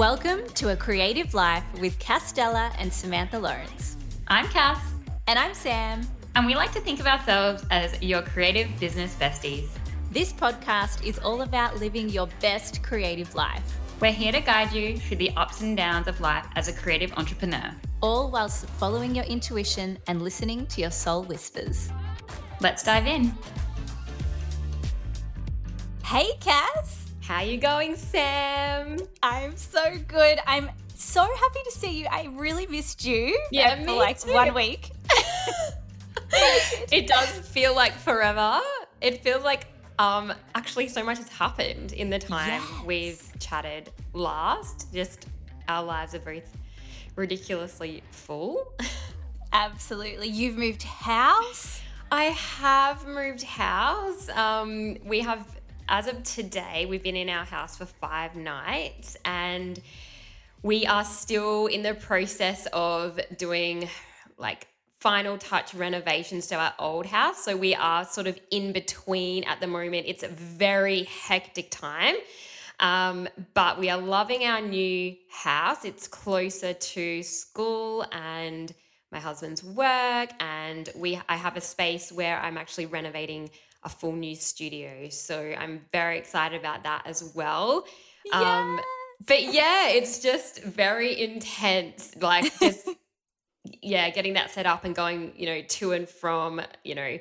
Welcome to A Creative Life with Castella and Samantha Lawrence. I'm Cass. And I'm Sam. And we like to think of ourselves as your creative business besties. This podcast is all about living your best creative life. We're here to guide you through the ups and downs of life as a creative entrepreneur, all whilst following your intuition and listening to your soul whispers. Let's dive in. Hey, Cass. How you going, Sam? I'm so good. I'm so happy to see you. I really missed you. Yeah, for like too. one week. it does feel like forever. It feels like um, actually, so much has happened in the time yes. we've chatted last. Just our lives are both ridiculously full. Absolutely. You've moved house? I have moved house. Um, we have, as of today, we've been in our house for five nights and we are still in the process of doing like final touch renovations to our old house. So we are sort of in between at the moment. It's a very hectic time. Um, but we are loving our new house. It's closer to school and my husband's work, and we I have a space where I'm actually renovating a full new studio. So I'm very excited about that as well. Yes. Um, but yeah, it's just very intense. Like just yeah, getting that set up and going, you know, to and from, you know,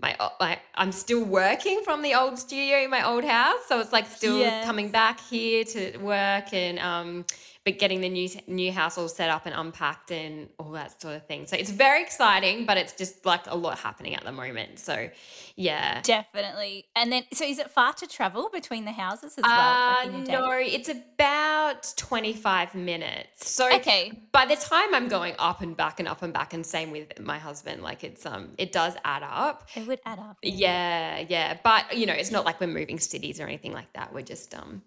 my, my I'm still working from the old studio in my old house, so it's like still yes. coming back here to work and um but getting the new new house all set up and unpacked and all that sort of thing. So it's very exciting, but it's just like a lot happening at the moment. So yeah, definitely. And then, so is it far to travel between the houses as well? Uh, no, it's about twenty five minutes. So okay, by the time I'm going up and back and up and back, and same with my husband, like it's um it does add up. It would add up. Yeah, yeah, but you know, it's not like we're moving cities or anything like that. We're just um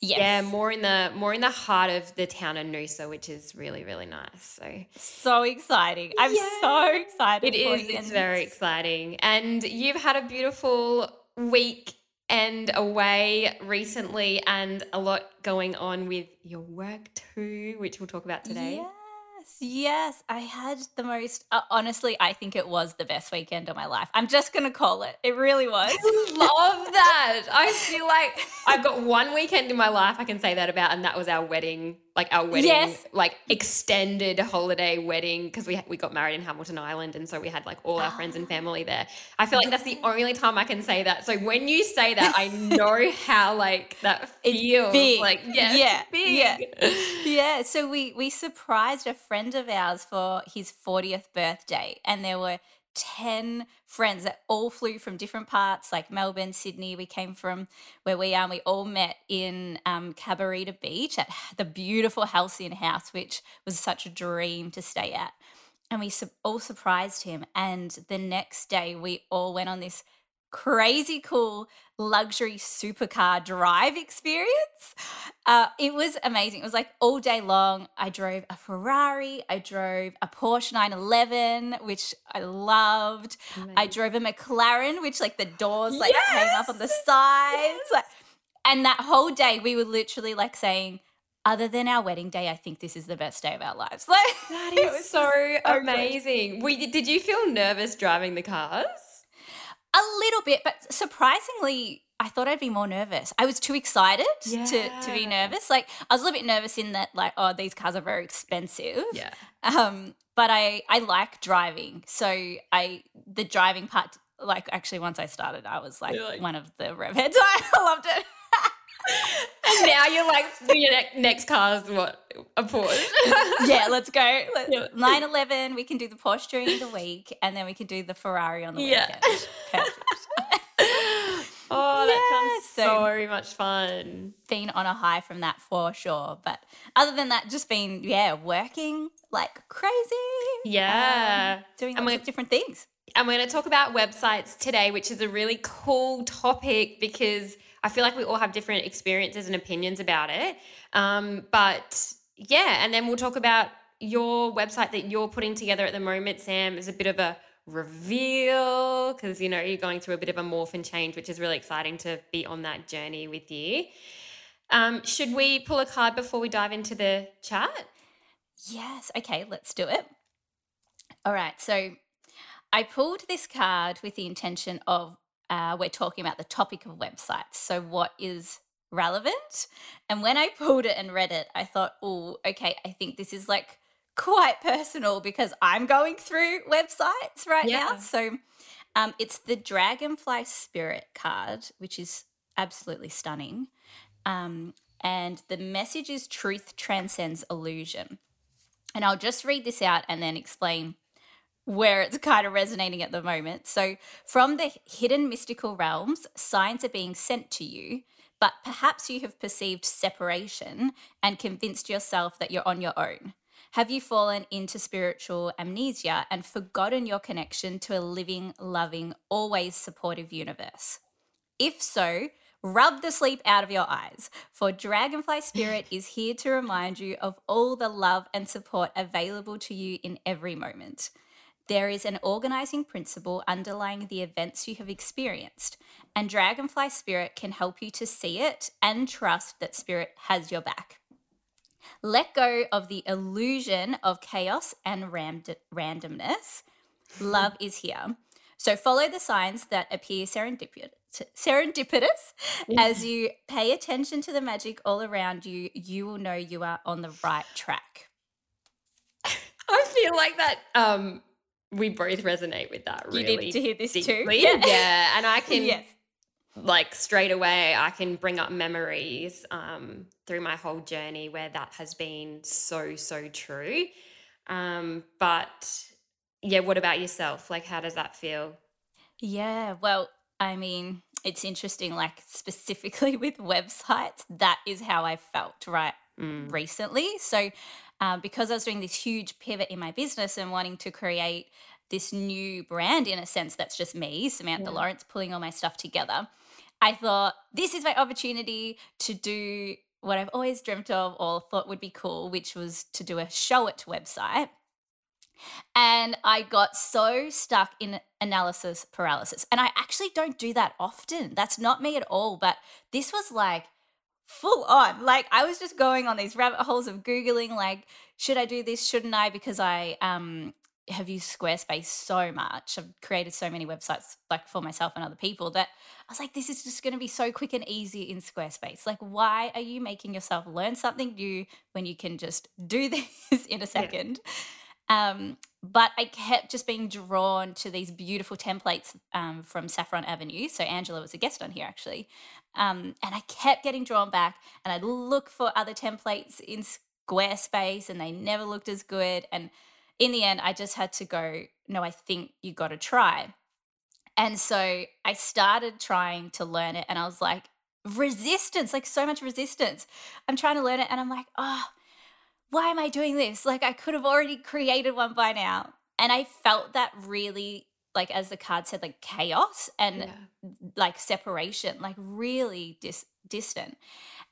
Yes. Yeah, more in the more in the heart of the town of Noosa, which is really really nice. So so exciting! I'm yeah. so excited. It is. It's very exciting, and you've had a beautiful week and away recently, and a lot going on with your work too, which we'll talk about today. Yeah. Yes, I had the most. Uh, honestly, I think it was the best weekend of my life. I'm just gonna call it. It really was. I love that. I feel like I've got one weekend in my life I can say that about, and that was our wedding like our wedding, yes. like extended holiday wedding because we we got married in Hamilton Island, and so we had like all our friends and family there. I feel like that's the only time I can say that. So when you say that, I know how like that feels. Big. Like yeah, yeah, big. yeah, yeah. So we we surprised a friend of ours for his 40th birthday, and there were 10 friends that all flew from different parts, like Melbourne, Sydney. We came from where we are, we all met in um, Cabarita Beach at the beautiful Halcyon House, which was such a dream to stay at. And we all surprised him. And the next day, we all went on this crazy cool luxury supercar drive experience. Uh, it was amazing. It was like all day long. I drove a Ferrari, I drove a Porsche 911, which I loved. Amazing. I drove a McLaren, which like the doors like yes! came up on the sides. Yes! and that whole day we were literally like saying, other than our wedding day, I think this is the best day of our lives. Like that is so, so amazing. We, did you feel nervous driving the cars? A little bit, but surprisingly, I thought I'd be more nervous. I was too excited yeah. to, to be nervous. Like I was a little bit nervous in that, like, oh, these cars are very expensive. Yeah. Um, but I I like driving, so I the driving part. Like actually, once I started, I was like, like one of the rev heads. I loved it. And now you're like, your next car is what? A Porsche. yeah, let's go. 9 11, we can do the Porsche during the week, and then we can do the Ferrari on the yeah. weekend. Perfect. Oh, that sounds so, very much fun. Been on a high from that for sure. But other than that, just been, yeah, working like crazy. Yeah. Um, doing lots of different things. And we're going to talk about websites today, which is a really cool topic because I feel like we all have different experiences and opinions about it. Um, but yeah, and then we'll talk about your website that you're putting together at the moment, Sam, is a bit of a reveal because you know you're going through a bit of a morph and change, which is really exciting to be on that journey with you. Um, should we pull a card before we dive into the chat? Yes. Okay, let's do it. All right. So I pulled this card with the intention of uh, we're talking about the topic of websites. So, what is relevant? And when I pulled it and read it, I thought, oh, okay, I think this is like quite personal because I'm going through websites right yeah. now. So, um, it's the Dragonfly Spirit card, which is absolutely stunning. Um, and the message is truth transcends illusion. And I'll just read this out and then explain where it's kind of resonating at the moment. So, from the hidden mystical realms, signs are being sent to you, but perhaps you have perceived separation and convinced yourself that you're on your own. Have you fallen into spiritual amnesia and forgotten your connection to a living, loving, always supportive universe? If so, Rub the sleep out of your eyes, for Dragonfly Spirit is here to remind you of all the love and support available to you in every moment. There is an organizing principle underlying the events you have experienced, and Dragonfly Spirit can help you to see it and trust that Spirit has your back. Let go of the illusion of chaos and ram- randomness. Love is here. So follow the signs that appear serendipitous serendipitous as you pay attention to the magic all around you you will know you are on the right track i feel like that um we both resonate with that really you need to hear this deeply. too yeah. yeah and i can yes. like straight away i can bring up memories um through my whole journey where that has been so so true um but yeah what about yourself like how does that feel yeah well I mean, it's interesting, like specifically with websites, that is how I felt right mm. recently. So, uh, because I was doing this huge pivot in my business and wanting to create this new brand in a sense that's just me, Samantha yeah. Lawrence, pulling all my stuff together, I thought this is my opportunity to do what I've always dreamt of or thought would be cool, which was to do a Showit website. And I got so stuck in analysis paralysis. And I actually don't do that often. That's not me at all. But this was like full on. Like I was just going on these rabbit holes of Googling, like, should I do this? Shouldn't I? Because I um have used Squarespace so much. I've created so many websites like for myself and other people that I was like, this is just going to be so quick and easy in Squarespace. Like, why are you making yourself learn something new when you can just do this in a second? Yeah. Um, but I kept just being drawn to these beautiful templates um, from Saffron Avenue. So Angela was a guest on here actually. Um, and I kept getting drawn back and I'd look for other templates in Squarespace and they never looked as good. And in the end, I just had to go, no, I think you got to try. And so I started trying to learn it and I was like, resistance, like so much resistance. I'm trying to learn it and I'm like, oh, why am I doing this? Like, I could have already created one by now. And I felt that really, like, as the card said, like chaos and yeah. like separation, like really dis- distant.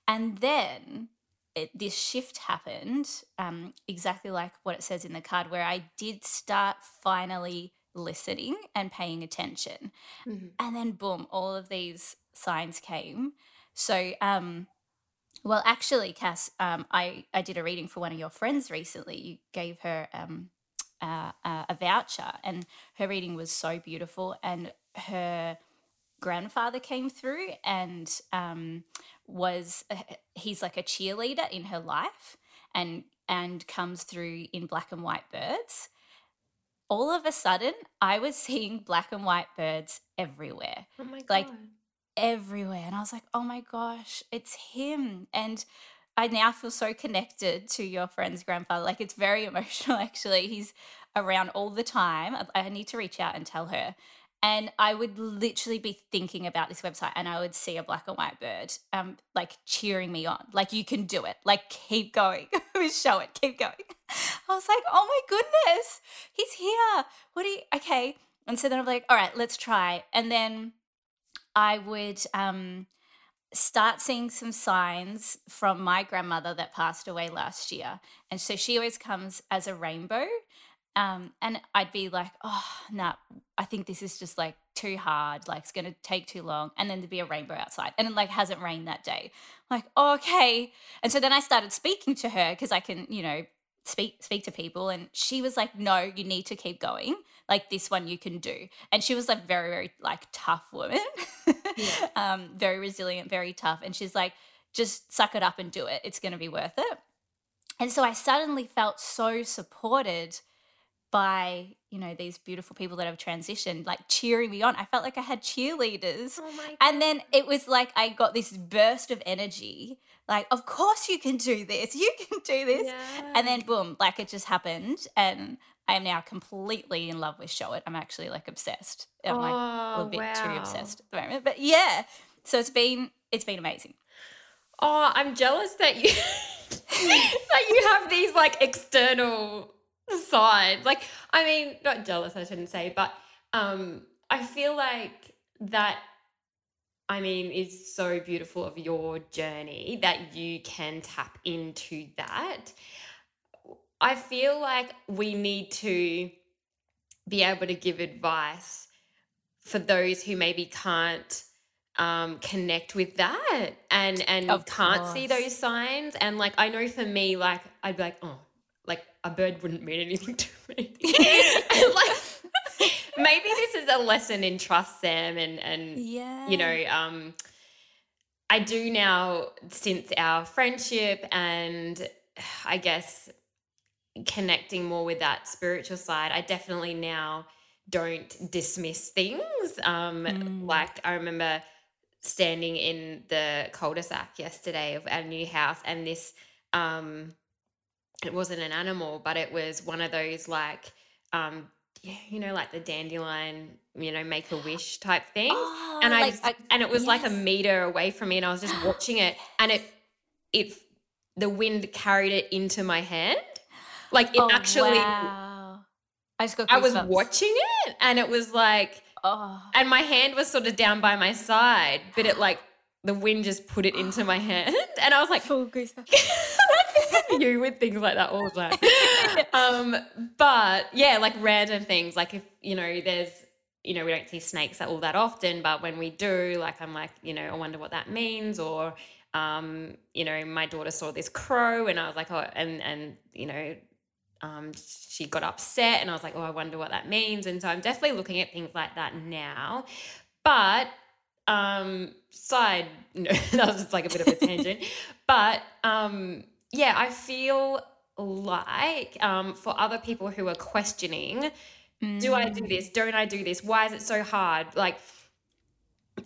And then it, this shift happened, um, exactly like what it says in the card, where I did start finally listening and paying attention. Mm-hmm. And then, boom, all of these signs came. So, um, well, actually, Cass, um, I, I did a reading for one of your friends recently. You gave her um, uh, a voucher, and her reading was so beautiful. And her grandfather came through and um, was uh, he's like a cheerleader in her life, and and comes through in black and white birds. All of a sudden, I was seeing black and white birds everywhere. Oh my god! Like everywhere. And I was like, oh my gosh, it's him. And I now feel so connected to your friend's grandfather. Like it's very emotional, actually. He's around all the time. I need to reach out and tell her. And I would literally be thinking about this website and I would see a black and white bird, um, like cheering me on. Like, you can do it. Like, keep going. Showit. Keep going. I was like, oh my goodness, he's here. What do you, okay. And so then I'm like, all right, let's try. And then I would um, start seeing some signs from my grandmother that passed away last year. And so she always comes as a rainbow. Um, and I'd be like, oh, nah, I think this is just like too hard. Like it's going to take too long. And then there'd be a rainbow outside and it like hasn't rained that day. I'm like, oh, okay. And so then I started speaking to her because I can, you know, speak speak to people and she was like no you need to keep going like this one you can do. And she was like very very like tough woman. Yeah. um very resilient very tough. And she's like just suck it up and do it. It's going to be worth it. And so i suddenly felt so supported by you know these beautiful people that have transitioned like cheering me on. I felt like i had cheerleaders. Oh and then it was like i got this burst of energy like of course you can do this. You can do this. Yeah. and then boom like it just happened. And i am now completely in love with Showit i'm actually like obsessed i'm like a little bit wow. too obsessed at the moment but yeah so it's been it's been amazing oh i'm jealous that you that you have these like external side. Like, I mean, not jealous, I shouldn't say, but um, I feel like that, I mean, is so beautiful of your journey that you can tap into that. I feel like we need to be able to give advice for those who maybe can't um, connect with that and and of can't course. see those signs. And like I know for me, like I'd be like, oh, like a bird wouldn't mean anything to me. like maybe this is a lesson in trust, Sam, and and yeah. you know, um, I do now since our friendship and I guess connecting more with that spiritual side. I definitely now don't dismiss things. Um, mm. Like I remember standing in the cul-de-sac yesterday of our new house, and this um it wasn't an animal, but it was one of those like, um, you know, like the dandelion, you know, make a wish type thing. Oh, and I, like, I, and it was yes. like a meter away from me, and I was just watching it, and it, it, the wind carried it into my hand, like it oh, actually. Wow. I just got. I was watching it, and it was like, oh. and my hand was sort of down by my side, but it like the wind just put it into my hand, and I was like, full goosebumps. you with things like that all the time. um, but yeah, like random things. Like if you know, there's you know, we don't see snakes all that often, but when we do, like I'm like, you know, I wonder what that means, or um, you know, my daughter saw this crow, and I was like, oh, and and you know, um, she got upset, and I was like, oh, I wonder what that means, and so I'm definitely looking at things like that now, but um side no that was just like a bit of a tangent but um yeah, I feel like um, for other people who are questioning, mm. do I do mm. this? Don't I do this? Why is it so hard? Like,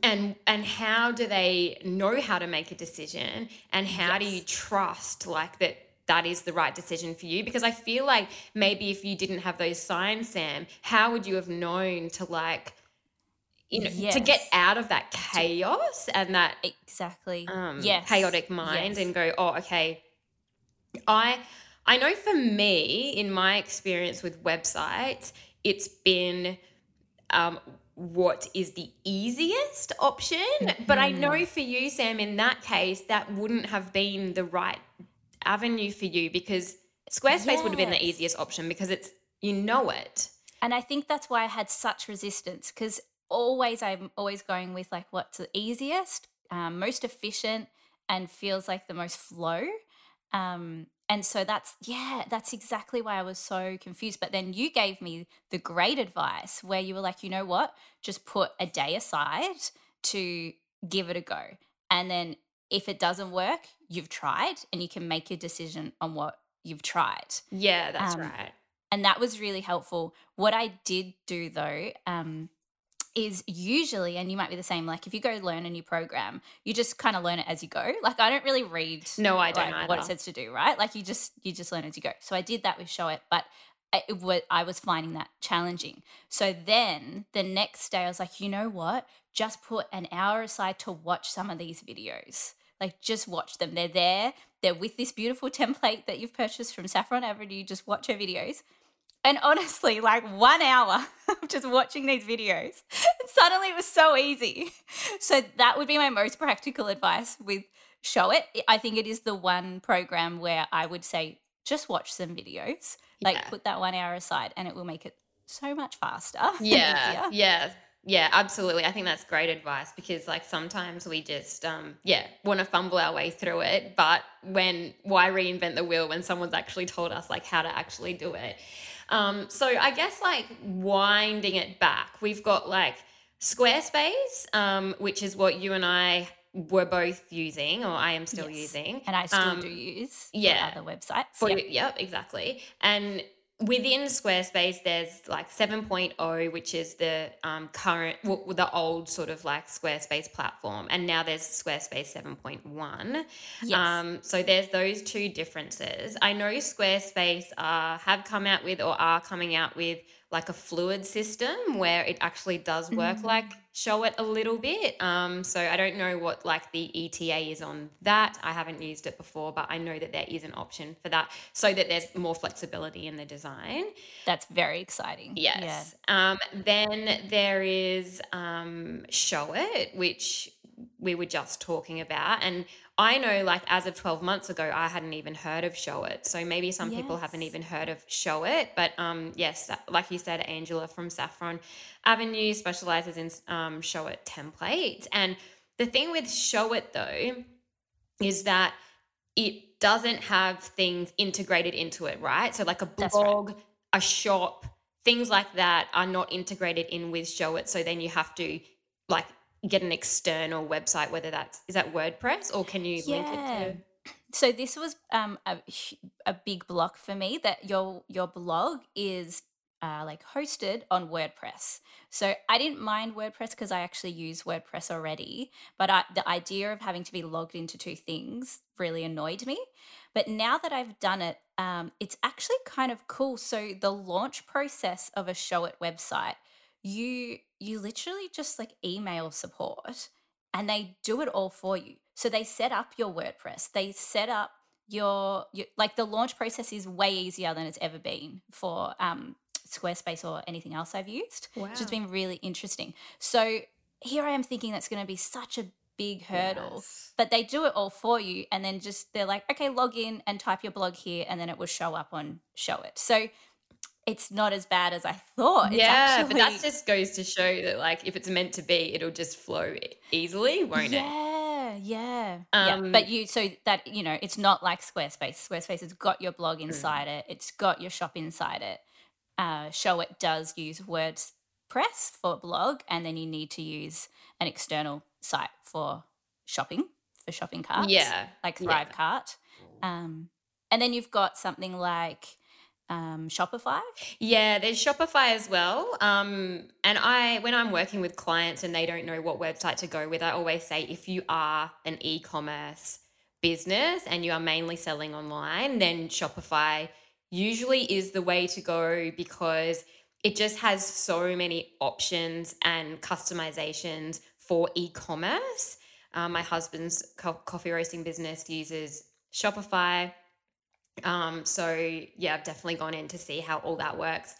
and and how do they know how to make a decision? And how yes. do you trust like that? That is the right decision for you because I feel like maybe if you didn't have those signs, Sam, how would you have known to like you know yes. to get out of that chaos and that exactly um, yes. chaotic mind yes. and go oh okay I I know for me, in my experience with websites, it's been um, what is the easiest option. Mm-hmm. But I know mm-hmm. for you, Sam, in that case, that wouldn't have been the right avenue for you because Squarespace yes. would have been the easiest option because it's you know it. And I think that's why I had such resistance because always I'm always going with like what's the easiest, um, most efficient, and feels like the most flow. Um, and so that's, yeah, that's exactly why I was so confused. But then you gave me the great advice where you were like, you know what? Just put a day aside to give it a go. And then if it doesn't work, you've tried and you can make your decision on what you've tried. Yeah, that's um, right. And that was really helpful. What I did do though, um, is usually, and you might be the same, like if you go learn a new program, you just kind of learn it as you go. Like I don't really read no, I don't like, what it says to do, right? Like you just you just learn as you go. So I did that with Showit, but it was, I was finding that challenging. So then the next day I was like, you know what? Just put an hour aside to watch some of these videos. Like just watch them. They're there. They're with this beautiful template that you've purchased from Saffron Avenue. Just watch her videos. And honestly, like one hour of just watching these videos, and suddenly it was so easy. So that would be my most practical advice with Showit. I think it is the one program where I would say just watch some videos. Like put that one hour aside and it will make it so much faster. and Yeah, yeah, yeah, absolutely. I think that's great advice because, like, sometimes we just, um, yeah, want to fumble our way through it. But when, why reinvent the wheel when someone's actually told us, like, how to actually do it? Um, so I guess, like, winding it back, we've got, like, Squarespace, um, which is what you and I were both using, or I am still Yes. using. And I still Um, do use yeah. other websites. For Yep. yep, exactly. And within Squarespace, there's like 7.0, which is the um, current, well, the old sort of like Squarespace platform. And now there's Squarespace 7.1. Yes. Um, so there's those two differences. I know Squarespace uh, have come out with or are coming out with like a fluid system where it actually does work Mm. like Showit a little bit. Um, so I don't know what like the ETA is on that. I haven't used it before, but I know that there is an option for that so that there's more flexibility in the design. That's very exciting. Yeah. Yes. Um, then there is um, Showit, which we were just talking about. And I know, like, as of 12 months ago, I hadn't even heard of Showit. So maybe some people haven't even heard of Showit. But um, yes, like you said, Angela from Saffron Avenue specializes in um, Showit templates. And the thing with Showit, though, is that it doesn't have things integrated into it, right? So, like a That's right. blog, a shop, things like that are not integrated in with Showit. So then you have to like get an external website, whether that's is that WordPress or can you link it to? So this was um, a, a big block for me that your your blog is uh, like hosted on WordPress. So I didn't mind WordPress because I actually use WordPress already, but I, the idea of having to be logged into two things really annoyed me. But now that I've done it, um, it's actually kind of cool. So the launch process of a Showit website, you you literally just like email support and they do it all for you. So they set up your WordPress. They set up your, your like the launch process is way easier than it's ever been for um, Squarespace or anything else I've used. Wow. Which has been really interesting. So here I am thinking that's going to be such a big hurdle, Yes. but they do it all for you, and then just they're like, okay, log in and type your blog here, and then it will show up on Showit. So it's not as bad as I thought. It's yeah, actually, but that just goes to show that like if it's meant to be, it'll just flow easily, won't it? yeah, yeah, yeah. Um, But you, so that you know, it's not like Squarespace. Squarespace has got your Mm. blog inside it. It's got your shop inside it. Uh, Showit does use WordPress for blog, and then you need to use an external site for shopping for shopping carts. Yeah. like yeah. ThriveCart. Um, and then you've got something like um, Shopify. Yeah, there's Shopify as well. Um, and I, when I'm working with clients and they don't know what website to go with, I always say if you are an e-commerce business and you are mainly selling online, then Shopify usually is the way to go because it just has so many options and customizations for e-commerce. Um, my husband's co- coffee roasting business uses Shopify. Um, so yeah, I've definitely gone in to see how all that works.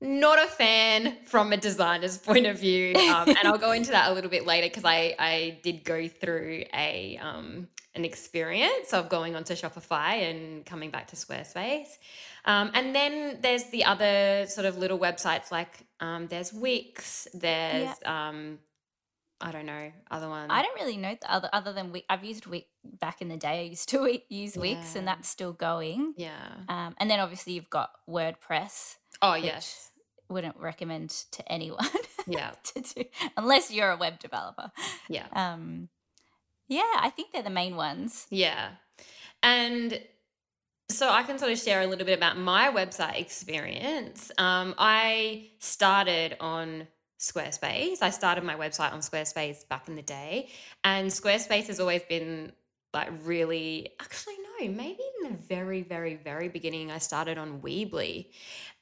Not a fan from a designer's point of view, um, and I'll go into that a little bit later because I I did go through a um, an experience of going onto Shopify and coming back to Squarespace. Um, and then there's the other sort of little websites like um, there's Wix, there's um, I don't know other ones. I don't really know the other other than Wix. I've used Wix back in the day. I used to use Wix, and that's still going. yeah. Um, and then obviously you've got WordPress. Oh which yes. Wouldn't recommend to anyone Yeah. to do unless you're a web developer. Yeah. Um, yeah, I think they're the main ones. Yeah. And so I can sort of share a little bit about my website experience. Um, I started on Squarespace. I started my website on Squarespace back in the day. And Squarespace has always been like really, actually, no, maybe in the very, very, very beginning, I started on Weebly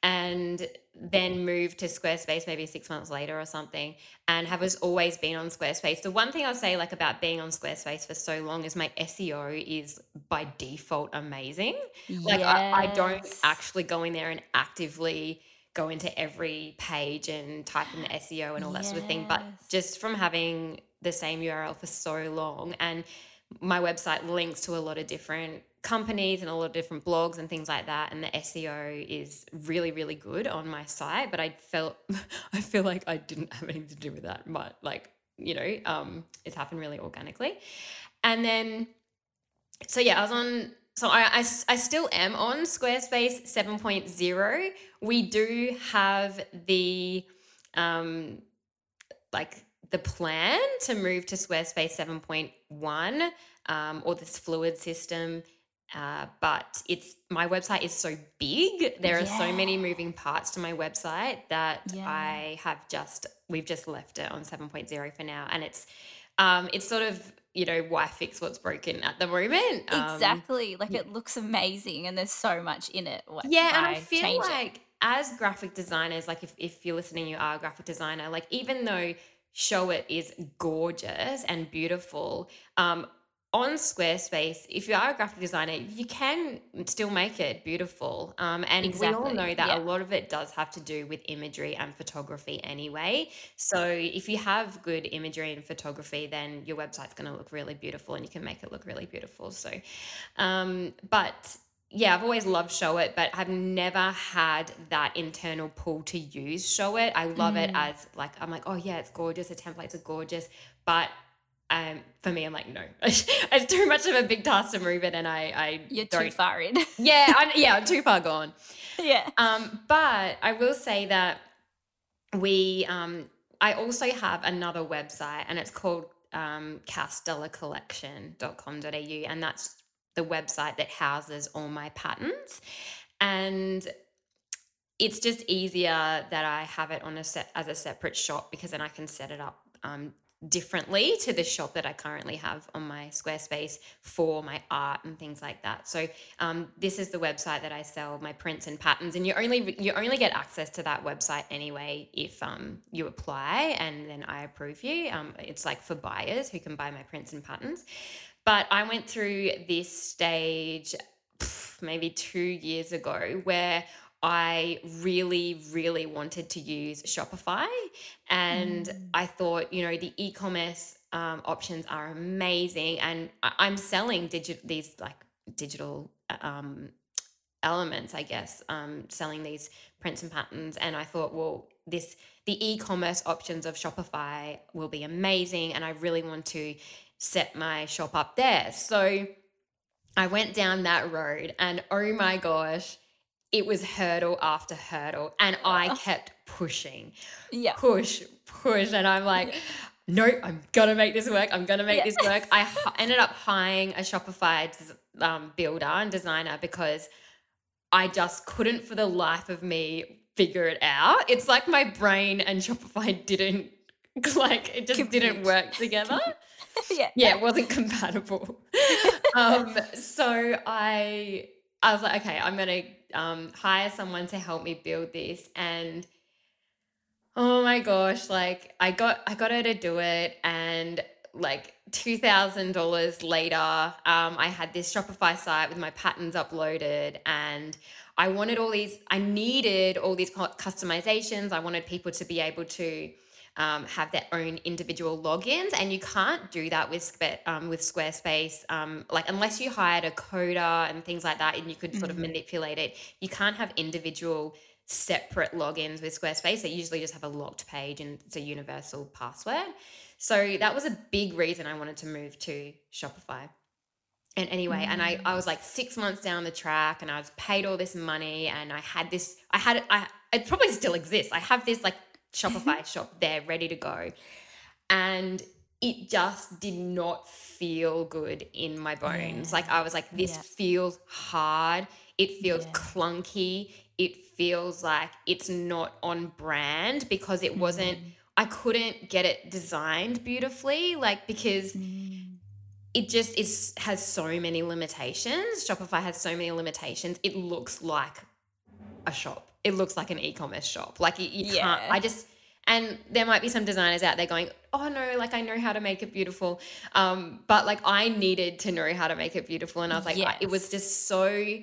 and then moved to Squarespace maybe six months later or something and have as always been on Squarespace. The one thing I'll say like about being on Squarespace for so long is my SEO is by default amazing. Like I, I don't actually go in there and actively go into every page and type in the SEO and all that sort of thing. But just from having the same URL for so long and my website links to a lot of different companies and a lot of different blogs and things like that and the SEO is really really good on my site but I felt I feel like I didn't have anything to do with that but like you know um it's happened really organically and then so yeah I was on so I, I, I still am on Squarespace 7.0 we do have the um like the plan to move to Squarespace 7.1 um, or this fluid system uh, but it's my website is so big. There are yeah. so many moving parts to my website that yeah. I have just we've just left it on 7.0 for now, and it's um, it's sort of you know why fix what's broken at the moment. Um, exactly, like it looks amazing, and there's so much in it. yeah, and I feel like it? as graphic designers, like if if you're listening, you are a graphic designer. Like even though Showit is gorgeous and beautiful. Um, on Squarespace, if you are a graphic designer, you can still make it beautiful. Um, and exactly. we all know that yeah. a lot of it does have to do with imagery and photography anyway. So if you have good imagery and photography, then your website's going to look really beautiful and you can make it look really beautiful. So, um, but yeah, I've always loved Showit, but I've never had that internal pull to use Showit. I love mm. it as like, I'm like, oh yeah, it's gorgeous. The templates are gorgeous. But um, for me, I'm like, no, it's too much of a big task to move it, and I, I you're too far in. yeah, I'm, yeah, I'm too far gone. Yeah. Um, but I will say that we, um, I also have another website, and it's called um, castellacollection.com.au, and that's the website that houses all my patterns, and it's just easier that I have it on a set as a separate shop because then I can set it up um, differently to the shop that I currently have on my Squarespace for my art and things like that. So um, this is the website that I sell my prints and patterns, and you only you only get access to that website anyway if um, you apply and then I approve you. Um, it's like for buyers who can buy my prints and patterns. But I went through this stage maybe two years ago where I really, really wanted to use Shopify. And mm. I thought, you know, the e commerce um, options are amazing. And I- am selling digital, these like digital um, elements, I guess, um, selling these prints and patterns. And I thought, well, this, the e commerce options of Shopify will be amazing. And I really want to set my shop up there. So I went down that road and oh my gosh it was hurdle after hurdle and I kept pushing. Yeah. Push, push. And I'm like, no, I'm gonna make this work. I'm gonna make yeah. this work. I h- ended up hiring a Shopify um, builder and designer because I just couldn't for the life of me figure it out. It's like my brain and Shopify didn't like it just Compute. didn't work together. yeah. Yeah, it wasn't compatible. um, so I I was like, okay, I'm gonna um, hire someone to help me build this. And oh my gosh like i got i got her to do it. And like $2000 later um, i had this shopify site with my patterns uploaded. And i wanted all these i needed all these customizations i wanted people to be able to um, have their own individual logins, and you can't do that with um, with Squarespace. Um, like unless you hired a coder and things like that, and you could sort mm-hmm. of manipulate it, you can't have individual separate logins with Squarespace. They usually just have a locked page and it's a universal password. So that was a big reason I wanted to move to Shopify. And anyway, mm. and I, I was like six months down the track and I was paid all this money and I had this, I had, I, it probably still exists. I have this like Shopify shop there ready to go. And it just did not feel good in my bones. Yeah. Like I was like, this yeah. feels hard. It feels yeah. clunky. It feels like it's not on brand because it wasn't, mm. I couldn't get it designed beautifully. Like, because mm. it just is has so many limitations. Shopify has so many limitations. It looks like a shop it looks like an e-commerce shop. Like you, you yeah. can't. I just and there might be some designers out there going, "Oh no, like I know how to make it beautiful," um, but like I needed to know how to make it beautiful, and I was like, yes. I, it was just so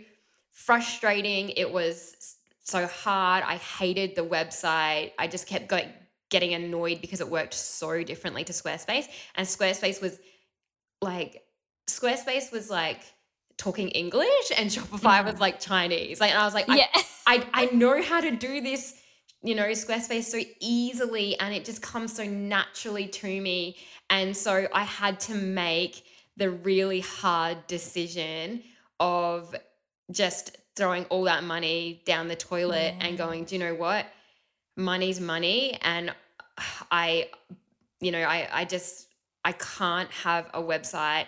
frustrating. It was so hard. I hated the website. I just kept going, getting annoyed because it worked so differently to Squarespace, and Squarespace was like, Squarespace was like talking English and Shopify was like Chinese. Like, and I was like, Yeah. I, I, I know how to do this, you know, Squarespace so easily and it just comes so naturally to me. And so I had to make the really hard decision of just throwing all that money down the toilet Yeah. and going, do you know what? Money's money. And I, you know, I, I just, I can't have a website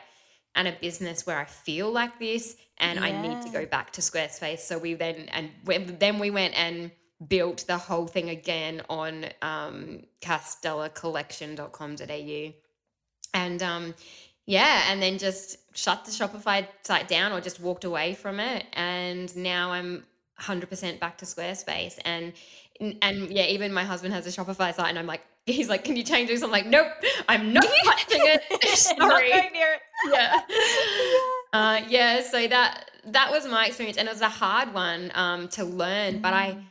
and a business where I feel like this and I need to go back to Squarespace. So we then, and we- then we went and built the whole thing again on um, castellacollection.com.au. And um, yeah, and then just shut the Shopify site down or just walked away from it. And now I'm 100% back to Squarespace. And and yeah, even my husband has a Shopify site, and I'm like, he's like, "Can you change this?" I'm like, "Nope, I'm not touching it." Not Sorry. going near it. yeah. Uh, yeah. So that that was my experience, and it was a hard one um, to learn. But I Mm.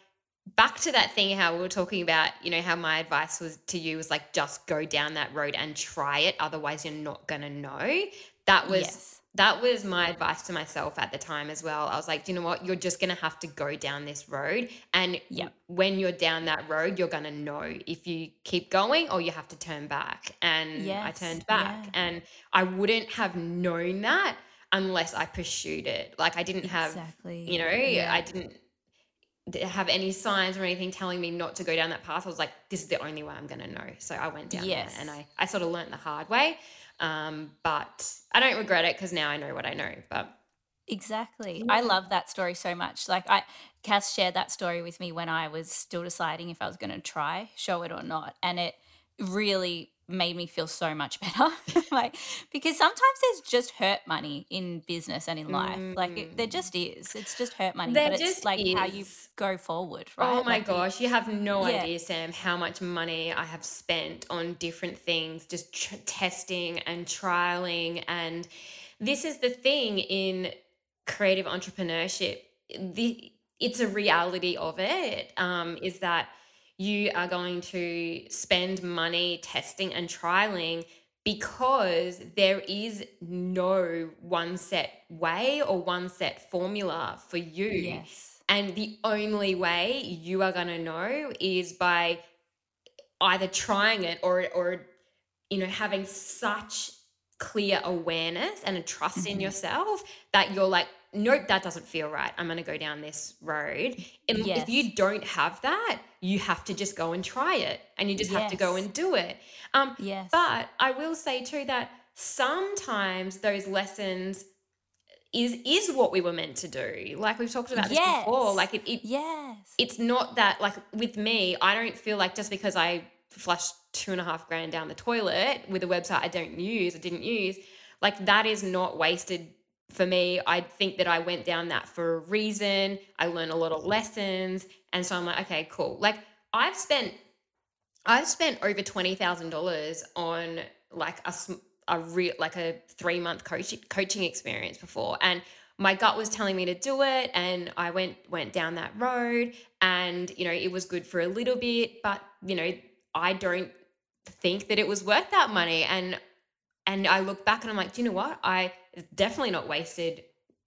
back to that thing how we were talking about, you know, how my advice was to you was like just go down that road and try it, otherwise you're not gonna know. That was Yes. That was my advice to myself at the time as well. I was like, "Do you know what? You're just going to have to go down this road. And Yep. when you're down that road, you're going to know if you keep going or you have to turn back. And I turned back. yeah. And I wouldn't have known that unless I pursued it. Like, I didn't have, Exactly. you know, Yeah. I didn't have any signs or anything telling me not to go down that path. I was like, this is the only way I'm going to know. So I went down Yes. and I, I sort of learned the hard way. Um, but I don't regret it because now I know what I know. But Exactly. I love that story so much. Like I Cass shared that story with me when I was still deciding if I was going to try Showit or not and it really made me feel so much better. like because sometimes there's just hurt money in business and in life. Like it, there Mm. just is. It's just hurt money, There but it's just like how you go forward, right? Oh my Like gosh, you have no Yeah. idea, Sam, how much money I have spent on different things, just tr- testing and trialing. And this is the thing in creative entrepreneurship. The it's a reality of it. Um, is that you are going to spend money testing and trialing because there is no one set way or one set formula for you. Yes. And the only way you are going to know is by either trying it or or you know having such clear awareness and a trust in Mhm. yourself that you're like nope that doesn't feel right. I'm going to go down this road. And if you don't have that you have to just go and try it and you just have to go and do it. Um Yes. but i will say too that sometimes those lessons is is what we were meant to do. Like we've talked about this before. Yes. like it, it yes. it's not that like with me i don't feel like just because i flushed two and a half grand down the toilet with a website i don't use I didn't use like that is not wasted for me i think that i went down that for a reason. I learned a lot of lessons. And so i'm like okay cool. Like i've spent i've spent over $20000 on like a a real like a three month coaching coaching experience before. And my gut was telling me to do it and i went went down that road. And you know it was good for a little bit but you know i don't think that it was worth that money. And and i look back and i'm like do you know what? I definitely not wasted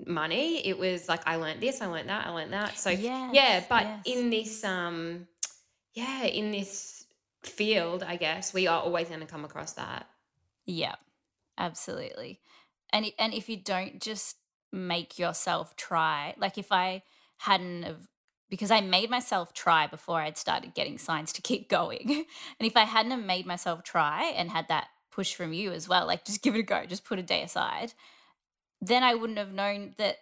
money it was like i learned this i learned that i learned that so yeah Yes, but yes. in this um yeah in this field i guess we are always going to come across that Yeah, absolutely. And and if you don't just make yourself try, like if I hadn't have because I made myself try before I'd started getting signs to keep going. and if I hadn't have made myself try and had that push from you as well, like just give it a go, just put a day aside, then I wouldn't have known that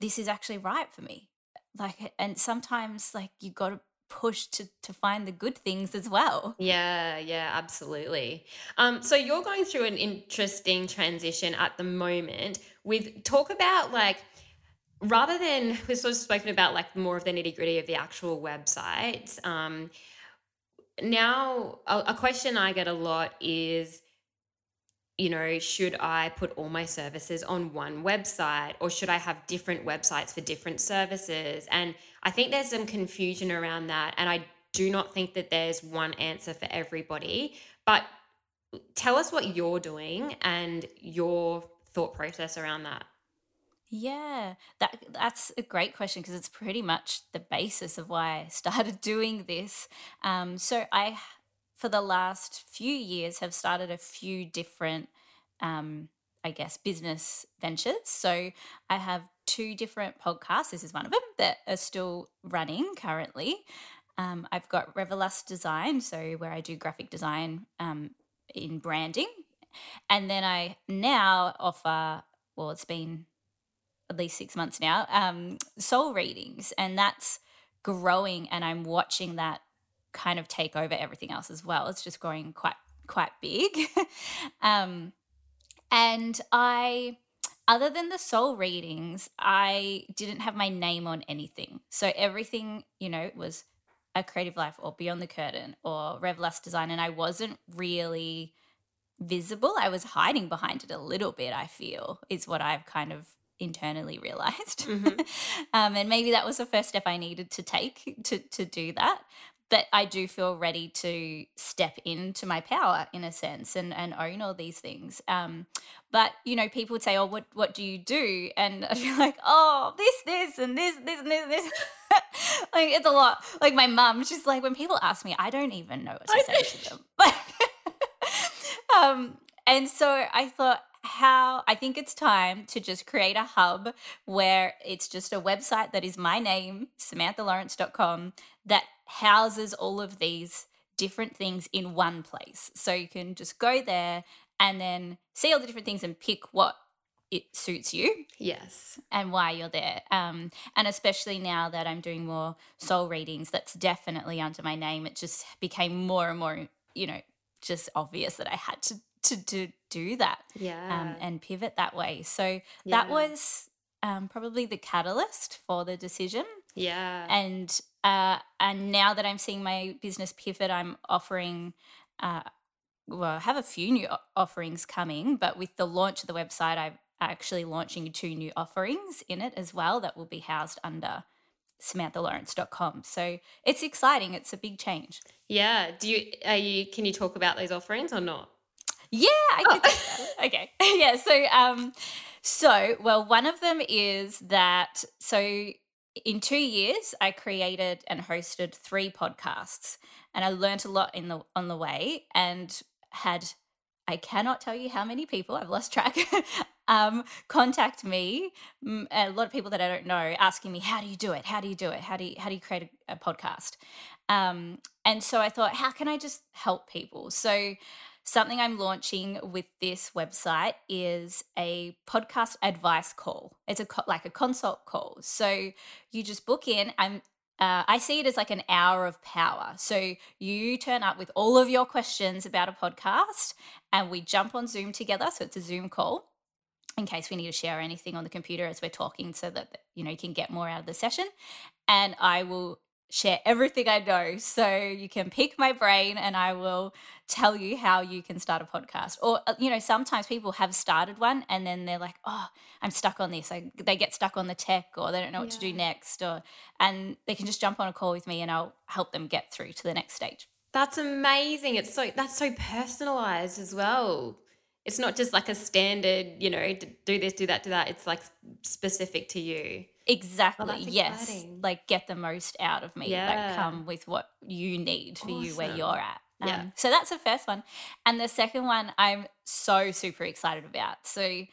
this is actually right for me. Like and sometimes like you got to push to to find the good things as well. Yeah, yeah, absolutely. Um, so you're going through an interesting transition at the moment with talk about like rather than we've sort of spoken about like more of the nitty gritty of the actual websites. Um, now a, a question I get a lot is, you know, should I put all my services on one website or should I have different websites for different services? And I think there's some confusion around that. And I do not think that there's one answer for everybody. But tell us what you're doing and your thought process around that. Yeah, that that's a great question because it's pretty much the basis of why I started doing this. Um, so I, for the last few years, have started a few different, um, I guess, business ventures. So I have two different podcasts. This is one of them that are still running currently. Um, I've got Revelust Design, so where I do graphic design um, in branding, and then I now offer. Well, it's been at least six months now, um, soul readings, and that's growing, and I'm watching that kind of take over everything else as well. It's just growing quite quite big, um, and I. Other than the soul readings, I didn't have my name on anything. So everything, you know, was a creative life or beyond the curtain or Revelust design. And I wasn't really visible. I was hiding behind it a little bit, I feel, is what I've kind of internally realized. Mm-hmm. um, and maybe that was the first step I needed to take to, to do that. But I do feel ready to step into my power in a sense and, and own all these things. Um, but you know, people would say, "Oh, what what do you do?" And I feel like, "Oh, this, this, and this, this, and this, this." like it's a lot. Like my mum, she's like, when people ask me, I don't even know what to say to them. um, and so I thought, how I think it's time to just create a hub where it's just a website that is my name, samanthalawrence.com, that houses all of these different things in one place. So you can just go there and then see all the different things and pick what it suits you. Yes. And why you're there. Um, and especially now that I'm doing more soul readings, that's definitely under my name. It just became more and more, you know, just obvious that I had to to, to do that um, yeah. um, and pivot that way. So that was um, probably the catalyst for the decision. Yeah. And uh, and now that I'm seeing my business pivot, I'm offering. Uh, well, I have a few new offerings coming, but with the launch of the website, I'm actually launching two new offerings in it as well that will be housed under samanthalawrence.com. So it's exciting. It's a big change. Yeah. Do you are you can you talk about those offerings or not? Yeah, I oh. okay. yeah. So, um, so well, one of them is that so in two years I created and hosted three podcasts, and I learned a lot in the on the way, and had I cannot tell you how many people I've lost track. um, contact me. A lot of people that I don't know asking me, "How do you do it? How do you do it? How do you how do you create a, a podcast?" Um, and so I thought, how can I just help people? So Something I'm launching with this website is a podcast advice call. It's a like a consult call. So you just book in. I'm uh, I see it as like an hour of power. So you turn up with all of your questions about a podcast, and we jump on Zoom together. So it's a Zoom call in case we need to share anything on the computer as we're talking, so that you know you can get more out of the session. And I will share everything I know. So you can pick my brain and I will tell you how you can start a podcast. Or, uh, you know, sometimes people have started one and then they're like, oh, I'm stuck on this. Like they get stuck on the tech or they don't know what yeah. to do next. Or, and they can just jump on a call with me and I'll help them get through to the next stage. That's amazing. It's so, that's so personalized as well. It's not just like a standard, you know, do this, do that, do that. It's like specific to you. Exactly. Oh, yes. Exciting. Like get the most out of me. Yeah. Like come with what you need for awesome. you where you're at. Um, yeah. So that's the first one. And the second one I'm so super excited about. So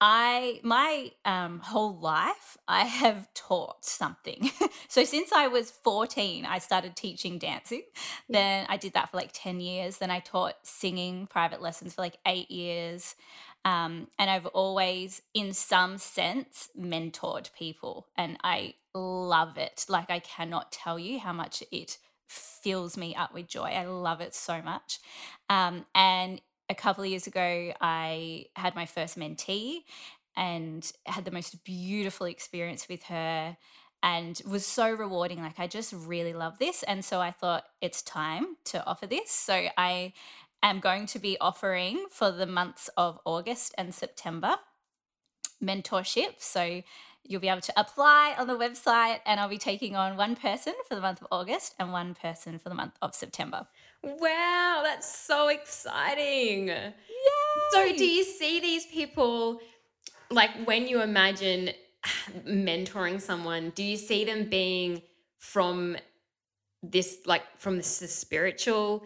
I my um, whole life I have taught something. so since I was 14, I started teaching dancing. Then I did that for like 10 years. Then I taught singing private lessons for like 8 years. Um, and I've always, in some sense, mentored people. And I love it. Like, I cannot tell you how much it fills me up with joy. I love it so much. Um, and a couple of years ago, I had my first mentee and had the most beautiful experience with her and was so rewarding. Like, I just really love this. And so I thought it's time to offer this. So I am going to be offering for the months of August and September mentorship. So you'll be able to apply on the website, and I'll be taking on one person for the month of August and one person for the month of September. Wow, that's so exciting. Yeah. So, do you see these people like when you imagine mentoring someone, do you see them being from this like from this spiritual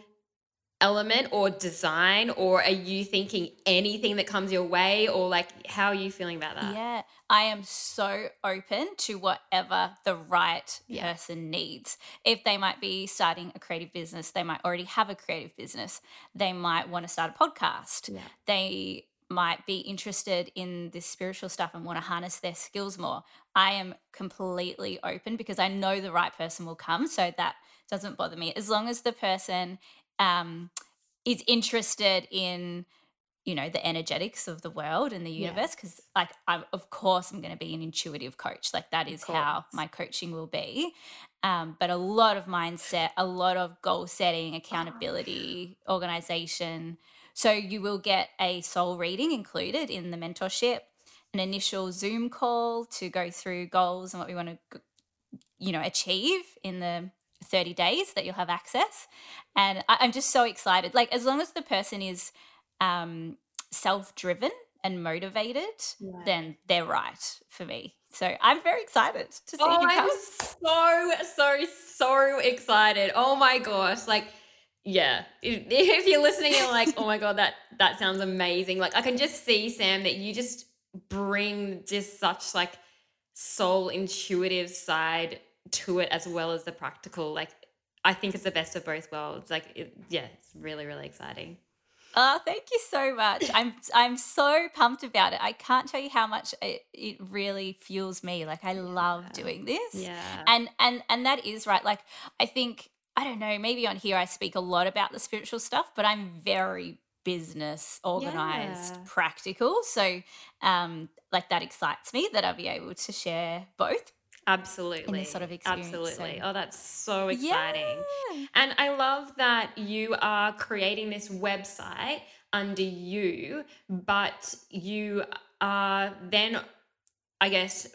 element or design or are you thinking anything that comes your way or like how are you feeling about that yeah i am so open to whatever the right yeah. person needs if they might be starting a creative business they might already have a creative business they might want to start a podcast yeah. they might be interested in this spiritual stuff and want to harness their skills more i am completely open because i know the right person will come so that doesn't bother me as long as the person um, is interested in you know the energetics of the world and the universe because yeah. like I'm, of course i'm going to be an intuitive coach. Like that is how my coaching will be. Um, but a lot of mindset a lot of goal setting accountability organization. So you will get a soul reading included in the mentorship an initial zoom call to go through goals and what we want to you know achieve in the 30 days that you'll have access. And I, am just so excited. Like, as long as the person is um, self driven and motivated, yeah. then they're right for me. So I'm very excited to see oh. I'm so, so, so excited. Oh my gosh. Like, yeah. If, if you're listening, you're like, oh my God, that that sounds amazing. Like I can just see, Sam, that you just bring just such like soul intuitive side to it as well as the practical. Like, I think it's the best of both worlds. Like, it, yeah, it's really, really exciting. Oh, thank you so much. I'm I'm so pumped about it. I can't tell you how much it, it really fuels me. Like I love doing this. Yeah. And and and that is right. Like I think I don't know, maybe on here I speak a lot about the spiritual stuff, but I'm very business organized, yeah. practical. So um like that excites me that I'll be able to share both Absolutely. In this sort of experience. Absolutely. So. Oh, that's so exciting. Yeah. And I love that you are creating this website under you, but you are then, I guess,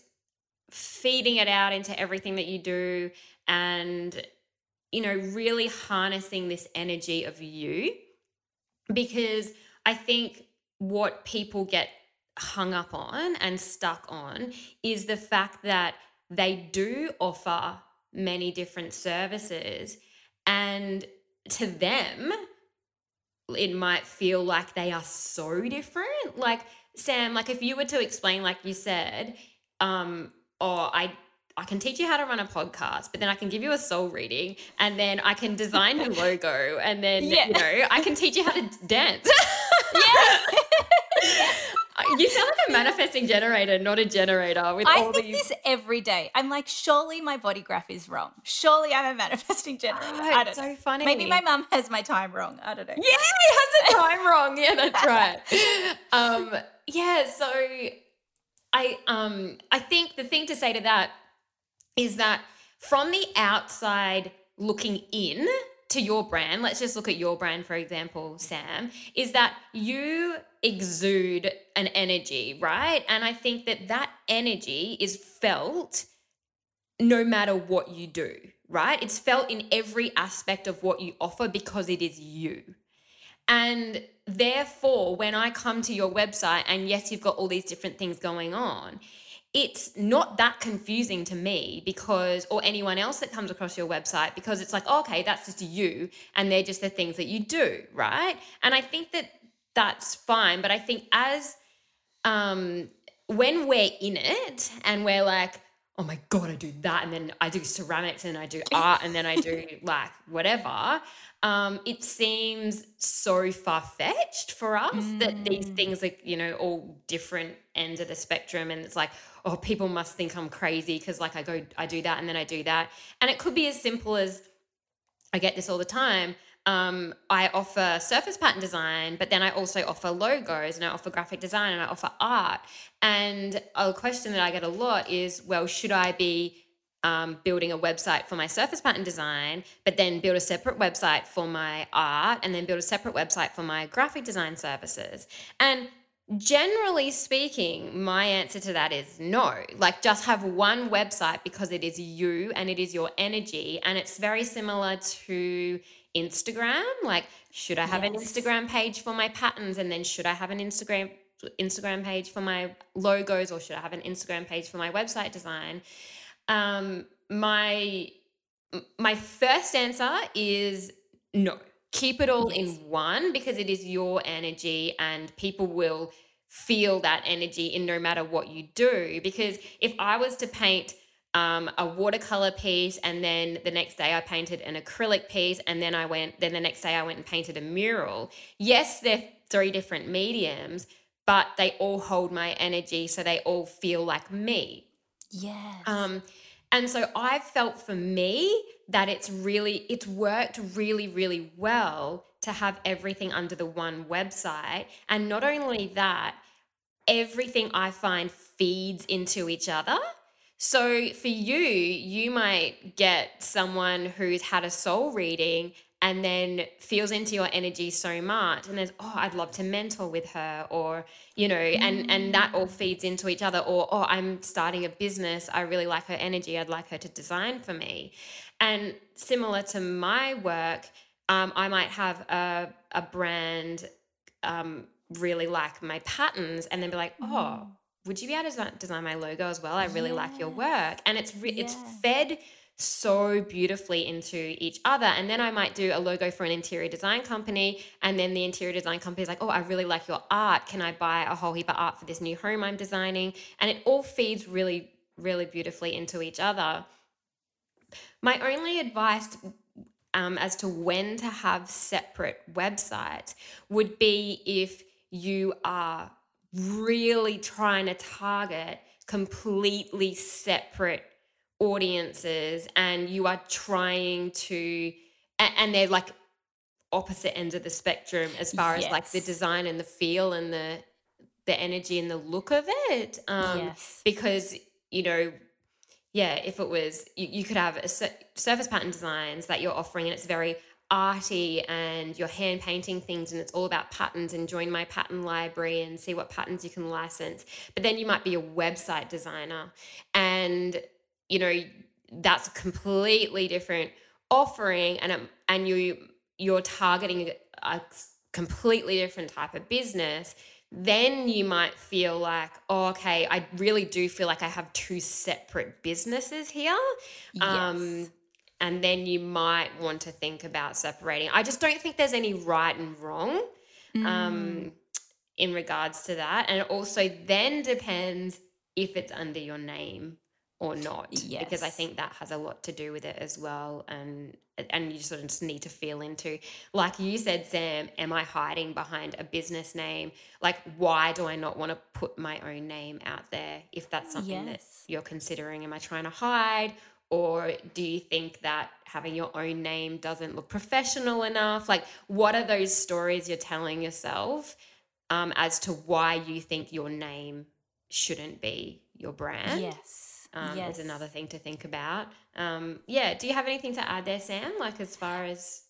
feeding it out into everything that you do and, you know, really harnessing this energy of you. Because I think what people get hung up on and stuck on is the fact that they do offer many different services. And to them, it might feel like they are so different. Like, Sam, like if you were to explain, like you said, um, or I I can teach you how to run a podcast, but then I can give you a soul reading and then I can design your logo and then yeah. you know, I can teach you how to dance. yeah. You sound like a manifesting generator, not a generator. With I all think these... this every day. I'm like, surely my body graph is wrong. Surely I'm a manifesting generator. Oh, I don't so know. funny. Maybe my mum has my time wrong. I don't know. Yeah, he has the time wrong. Yeah, that's right. um, yeah, so I um I think the thing to say to that is that from the outside looking in to your brand, let's just look at your brand, for example, Sam, is that you exude an energy, right? And I think that that energy is felt no matter what you do, right? It's felt in every aspect of what you offer because it is you. And therefore, when I come to your website, and yes, you've got all these different things going on, it's not that confusing to me because, or anyone else that comes across your website, because it's like, oh, okay, that's just you, and they're just the things that you do, right? And I think that that's fine. But I think as, um, when we're in it and we're like, oh my god i do that and then i do ceramics and i do art and then i do like whatever um, it seems so far-fetched for us mm. that these mm. things are you know all different ends of the spectrum and it's like oh people must think i'm crazy because like i go i do that and then i do that and it could be as simple as i get this all the time um, I offer surface pattern design, but then I also offer logos and I offer graphic design and I offer art. And a question that I get a lot is, well, should I be um, building a website for my surface pattern design, but then build a separate website for my art and then build a separate website for my graphic design services? And Generally speaking, my answer to that is no. Like, just have one website because it is you and it is your energy. And it's very similar to Instagram. Like, should I have yes. an Instagram page for my patterns? And then should I have an Instagram Instagram page for my logos or should I have an Instagram page for my website design? Um, my my first answer is no. Keep it all yes. in one because it is your energy and people will feel that energy in no matter what you do. Because if I was to paint um, a watercolor piece and then the next day I painted an acrylic piece and then I went then the next day I went and painted a mural. Yes, they're three different mediums, but they all hold my energy so they all feel like me. Yes. Um and so I've felt for me that it's really it's worked really really well to have everything under the one website and not only that everything I find feeds into each other. So for you, you might get someone who's had a soul reading and then feels into your energy so much and there's oh i'd love to mentor with her or you know and and that all mm. feeds into each other or oh i'm starting a business. I really like her energy. I'd like her to design for me. And similar to my work um, i might have a, a brand um, really like my patterns and then be like oh mm. would you be able to design my logo as well? I really like your work. And it's re- it's fed so beautifully into each other. And then I might do a logo for an interior design company. And then the interior design company is like, oh, I really like your art. Can I buy a whole heap of art for this new home I'm designing? And it all feeds really, really beautifully into each other. My only advice um, as to when to have separate websites would be if you are really trying to target completely separate audiences and you are trying to and they're like opposite ends of the spectrum as far yes. as like the design and the feel and the the energy and the look of it um yes. because you know yeah if it was you, you could have a surface pattern designs that you're offering and it's very arty and you're hand painting things and it's all about patterns and join my pattern library and see what patterns you can license but then you might be a website designer and you know that's a completely different offering and it, and you you're targeting a completely different type of business then you might feel like oh, okay i really do feel like i have two separate businesses here yes. um and then you might want to think about separating i just don't think there's any right and wrong um, mm. um in regards to that and it also then depends if it's under your name or not yes. because i think that has a lot to do with it as well and and you sort of just need to feel into like you said sam am i hiding behind a business name? Like why do i not want to put my own name out there if that's something yes. that you're considering? Am i trying to hide? Or do you think that having your own name doesn't look professional enough? Like what are those stories you're telling yourself um, as to why you think your name shouldn't be your brand? Yes um, yes. is another thing to think about. Um, yeah, do you have anything to add there, Sam? Like as far as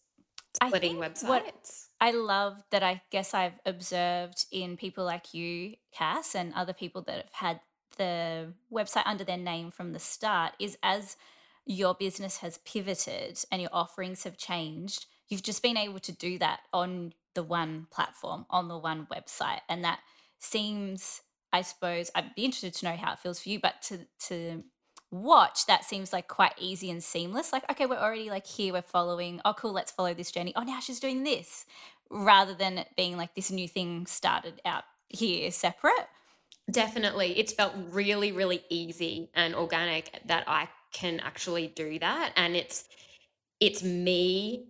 splitting websites? I love that I guess I've observed in people like you, Cass, and other people that have had the website under their name from the start is as your business has pivoted and your offerings have changed, you've just been able to do that on the one platform, on the one website. And that seems I suppose I'd be interested to know how it feels for you, but to to watch that seems like quite easy and seamless. Like, okay, we're already like here, we're following. Oh, cool, let's follow this journey. Oh, now she's doing this, rather than it being like this new thing started out here separate. Definitely, it's felt really, really easy and organic that I can actually do that, and it's it's me.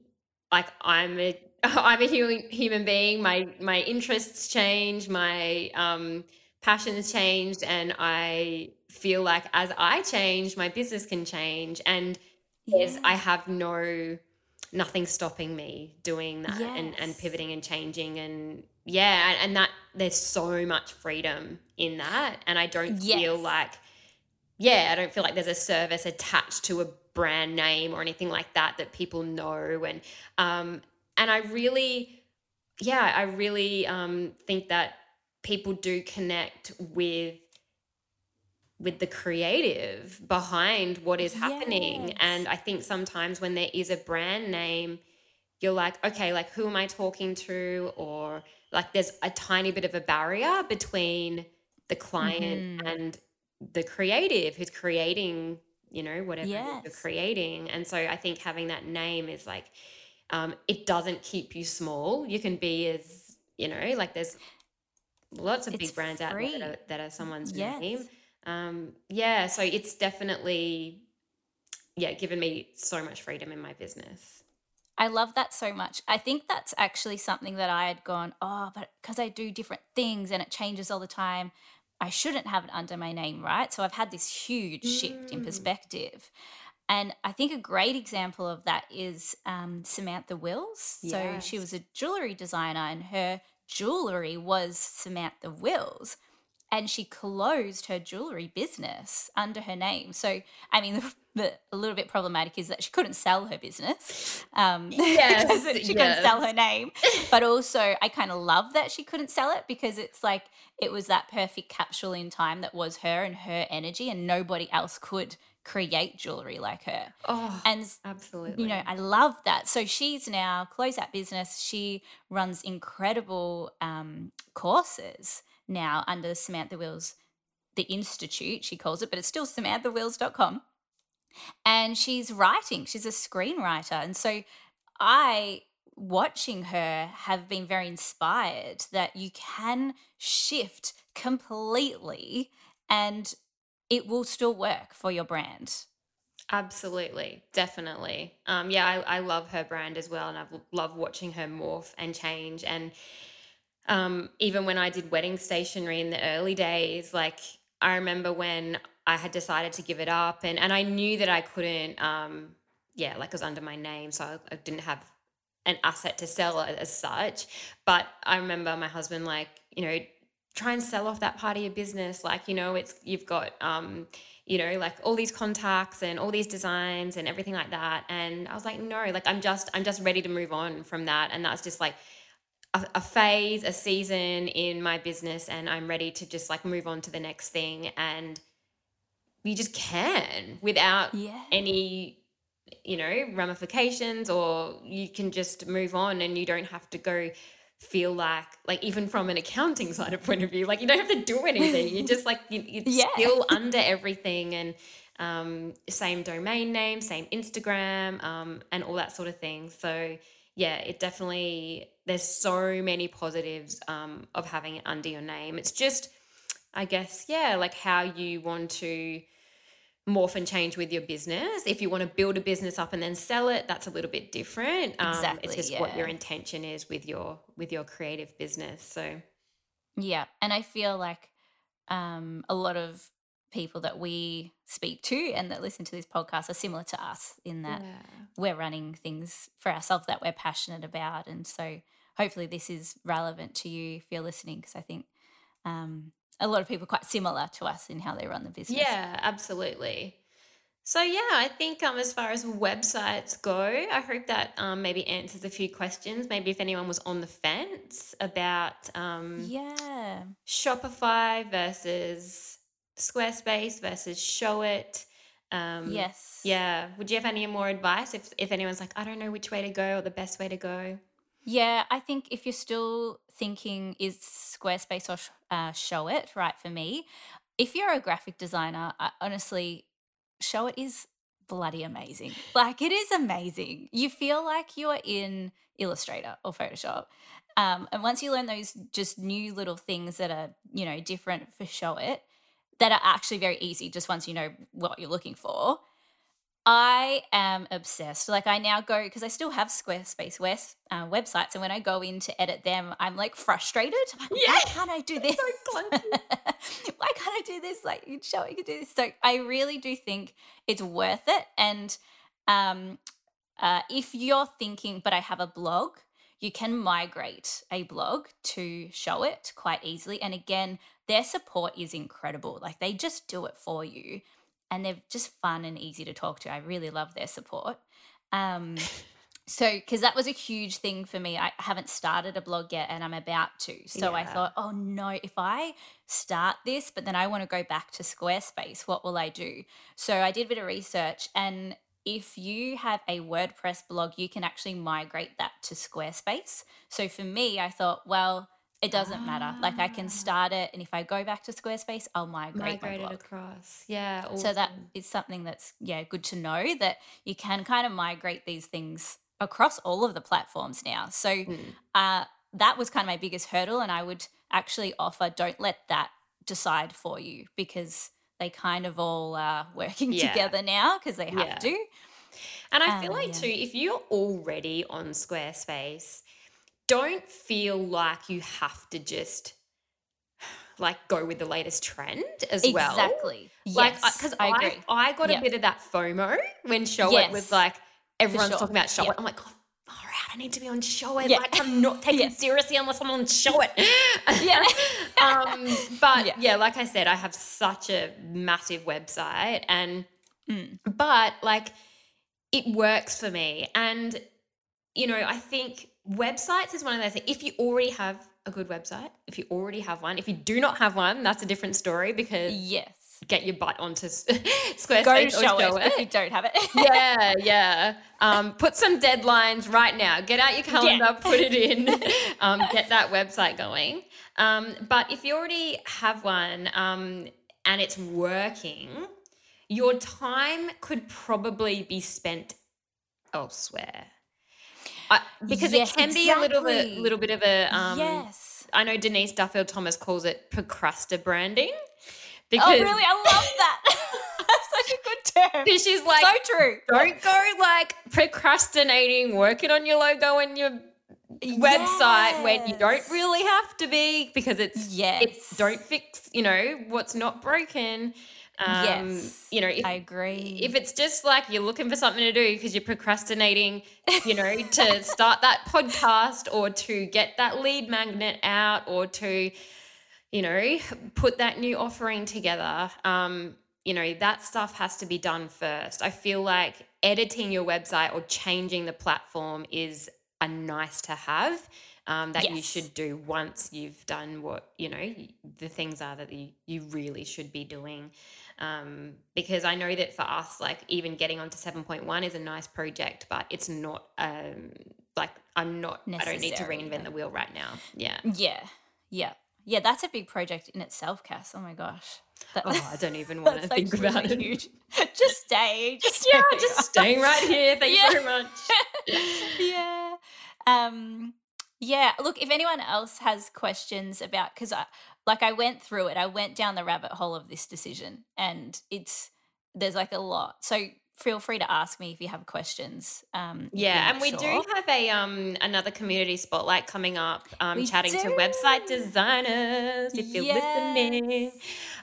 Like I'm a I'm a human human being. My my interests change. My um passions changed and I feel like as I change, my business can change. And yes, I have no nothing stopping me doing that yes. and, and pivoting and changing and yeah, and, and, that there's so much freedom in that. And I don't yes. feel like yeah, I don't feel like there's a service attached to a brand name or anything like that that people know and um and I really yeah, I really um think that people do connect with with the creative behind what is happening. Yes. and i think sometimes when there is a brand name you're like okay like who am i talking to? Or like there's a tiny bit of a barrier between the client Mhm. and the creative who's creating you know whatever is you're creating. And so i think having that name is like um, it doesn't keep you small. You can be as you know like there's lots of It's big brands out there that are, that are someone's name Yes. um, yeah so it's definitely yeah given me so much freedom in my business I love that so much. I think that's actually something that I had gone, oh, but because I do different things and it changes all the time, I shouldn't have it under my name, right? So I've had this huge shift in mm, perspective. And I think a great example of that is um, Samantha Wills. So she was a jewelry designer and her jewelry was Samantha Wills. And she closed her jewelry business under her name. So, I mean, the, the a little bit problematic is that she couldn't sell her business um, yes she couldn't sell her name. But also, I kind of love that she couldn't sell it because it's like it was that perfect capsule in time that was her and her energy, and nobody else could create jewelry like her. oh And you know, I love that. So she's now closed that business. She runs incredible um, courses now under Samantha Wills, the Institute, she calls it, but it's still samanthawills.com. And she's writing, she's a screenwriter. And so I, watching her, have been very inspired that you can shift completely and it will still work for your brand. Absolutely, definitely. Um, yeah, I, I love her brand as well, and I've l- loved watching her morph and change. And um, even when I did wedding stationery in the early days, like I remember when I had decided to give it up, and and I knew that I couldn't, um, yeah, like it was under my name, so I, I didn't have an asset to sell as such. But I remember my husband like, you know, try and sell off that part of your business. Like, you know, it's you've got um, you know, like all these contacts and all these designs and everything like that. And I was like, no, like I'm just I'm just ready to move on from that. And that's just like a, a phase, a season in my business, and I'm ready to just like move on to the next thing. And you just can without Yeah. any you know ramifications or you can just move on and you don't have to go feel like like even from an accounting side of point of view like you don't have to do anything. You just like you, you're yeah. still under everything and um same domain name same instagram um and all that sort of thing. So yeah it definitely there's so many positives um of having it under your name. It's just i guess yeah like how you want to morph and change with your business. If you want to build a business up and then sell it, that's a little bit different. Um, it's Exactly. just what your intention is with your with your creative business. So Yeah. And I feel like um, a lot of people that we speak to and that listen to this podcast are similar to us in that yeah, we're running things for ourselves that we're passionate about. And so hopefully this is relevant to you if you're listening, because I think um, a lot of people quite similar to us in how they run the business. yeah, absolutely. So yeah, I think um, as far as websites go, I hope that um, maybe answers a few questions. Maybe if anyone was on the fence about um, Yeah. Shopify versus Squarespace versus Showit. Um, Yes. yeah, would you have any more advice if if anyone's like, I don't know which way to go or the best way to go? Yeah, I think if you're still thinking, is Squarespace or uh, Showit right for me? If you're a graphic designer, I, honestly, Showit is bloody amazing. Like, it is amazing. You feel like you're in Illustrator or Photoshop. Um, and once you learn those just new little things that are, you know, different for Showit, that are actually very easy just once you know what you're looking for, I am obsessed. Like I now go because I still have Squarespace wes- uh, websites, and when I go in to edit them, I'm like frustrated. I'm like, Yeah, why can't I do this? so clunky. why can't I do this? Like you show you can do this. So I really do think it's worth it. And um, uh, if you're thinking, but I have a blog, you can migrate a blog to Showit quite easily. And again, their support is incredible. Like they just do it for you and they're just fun and easy to talk to. I really love their support. Um, so, because that was a huge thing for me. I haven't started a blog yet and I'm about to. So I thought, oh no, if I start this, but then I want to go back to Squarespace, what will I do? So I did a bit of research and if you have a WordPress blog, you can actually migrate that to Squarespace. So for me, I thought, well, it doesn't matter. Like I can Ah. start it, and if I go back to Squarespace, I'll migrate my Migrated blog. across. Yeah, So that awesome. something that's yeah good to know that you can kind of migrate these things across all of the platforms now. So Mm. uh, that was kind of my biggest hurdle, and I would actually offer don't let that decide for you because they kind of all are working Yeah. together now because they have Yeah. to. And I feel Um, like yeah. too, if you're already on Squarespace, don't feel like you have to just like go with the latest trend as well. Exactly. Like, Yes, because I I, agree. I, got a bit of that FOMO when Showit was like everyone's sure. talking about Show Yeah. It. I'm like, oh, all right, I need to be on Showit. Yeah. Like, I'm not taken Yes. seriously unless I'm on Showit. Yeah. um, but Yeah. yeah. like I said, I have such a massive website, and Mm. but like it works for me, and you know, I think websites is one of those things. If you already have a good website, if you already have one, if you do not have one, that's a different story because Yes. get your butt onto Squarespace Go or show, Showit, if you don't have it. yeah, yeah. Um, put some deadlines right now. Get out your calendar, put it in, um, get that website going. Um, but if you already have one um, and it's working, your time could probably be spent elsewhere. I, because Yes, it can be a little bit, little bit of a. Um, yes. I know Denise Duffield Thomas calls it procrastibranding. Because Oh, really? I love that. That's such a good term. because she's like, so true. don't go like procrastinating, working on your logo and your website when you don't really have to be because it's it's Yes. don't fix you know what's not broken. Um, yes. you know if I agree. if it's just like you're looking for something to do because you're procrastinating, you know, to start that podcast or to get that lead magnet out or to, you know, put that new offering together, um, you know, that stuff has to be done first. I feel like editing your website or changing the platform is a nice to have. Um, that you should do once you've done what you know the things are that you, you really should be doing um, because I know that for us, like even getting onto 7.1 is a nice project, but it's not um, like I'm not, I don't need to reinvent yeah. the wheel right now. Yeah. yeah. Yeah. Yeah, that's a big project in itself, Cass. Oh my gosh. That, Oh, I don't even want to think about really it. huge. Just stay. Just Yeah, stay just staying right here. Thank Yeah. you very much. yeah. Um yeah, look, if anyone else has questions about cuz I like I went through it. I went down the rabbit hole of this decision and it's there's like a lot. So feel free to ask me if you have questions. Um Yeah, and we do have a um another community spotlight coming up, um, We chatting to website designers if you're listening.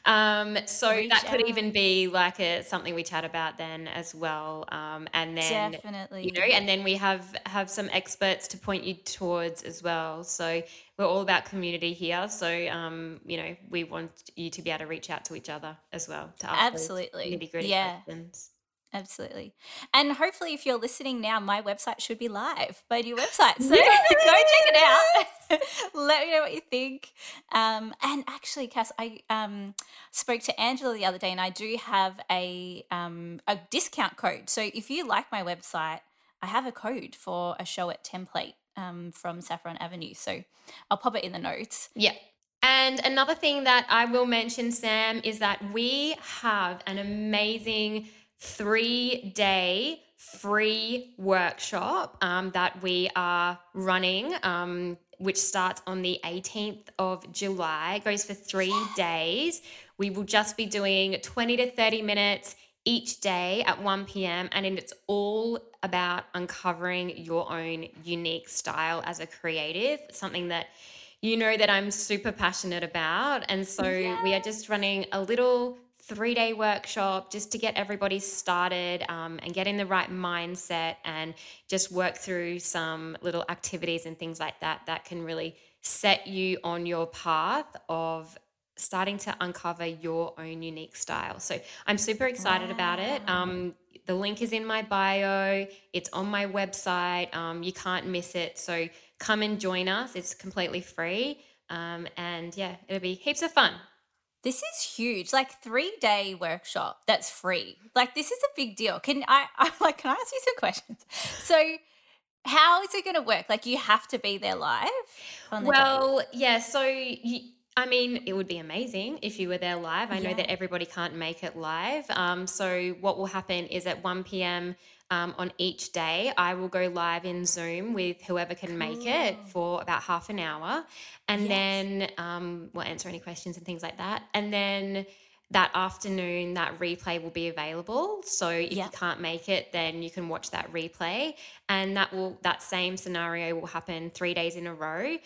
Um, so Reach that could out. even be like a something we chat about then as well. Um, and then Definitely. you know, and then we have have some experts to point you towards as well. So we're all about community here. So um, you know, we want you to be able to reach out to each other as well to ask Absolutely. nitty gritty Yeah. questions. Absolutely. And hopefully, if you're listening now, my website should be live, my new website. So go check it out. Let me know what you think. Um, and actually, Cass, I um, spoke to Angela the other day, and I do have a um, a discount code. So if you like my website, I have a code for a Showit template um, from Saffron Avenue. So I'll pop it in the notes. Yeah. And another thing that I will mention, Sam, is that we have an amazing three day free workshop um, that we are running, um, which starts on the 18th of July. It goes for three days. We will just be doing 20 to 30 minutes each day at 1 p.m. And it's all about uncovering your own unique style as a creative, something that you know that I'm super passionate about. And so we are just running a little three day workshop just to get everybody started um, and get in the right mindset and just work through some little activities and things like that that can really set you on your path of starting to uncover your own unique style. So I'm super excited about it. Um, the link is in my bio, it's on my website. Um, you can't miss it. So come and join us. It's completely free. Um, and yeah, it'll be heaps of fun. This is huge. Like three day workshop that's free. Like this is a big deal. Can I I'm like, can I ask you some questions? So how is it going to work? Like you have to be there live on the Well, day? yeah. So you, I mean, it would be amazing if you were there live. I know that everybody can't make it live. Um, so what will happen is at 1 p.m. Um, on each day, I will go live in Zoom with whoever can make it for about half an hour, and Yes. then um, we'll answer any questions and things like that. And then that afternoon that replay will be available so if you can't make it then you can watch that replay and that will that same scenario will happen 3 days in a row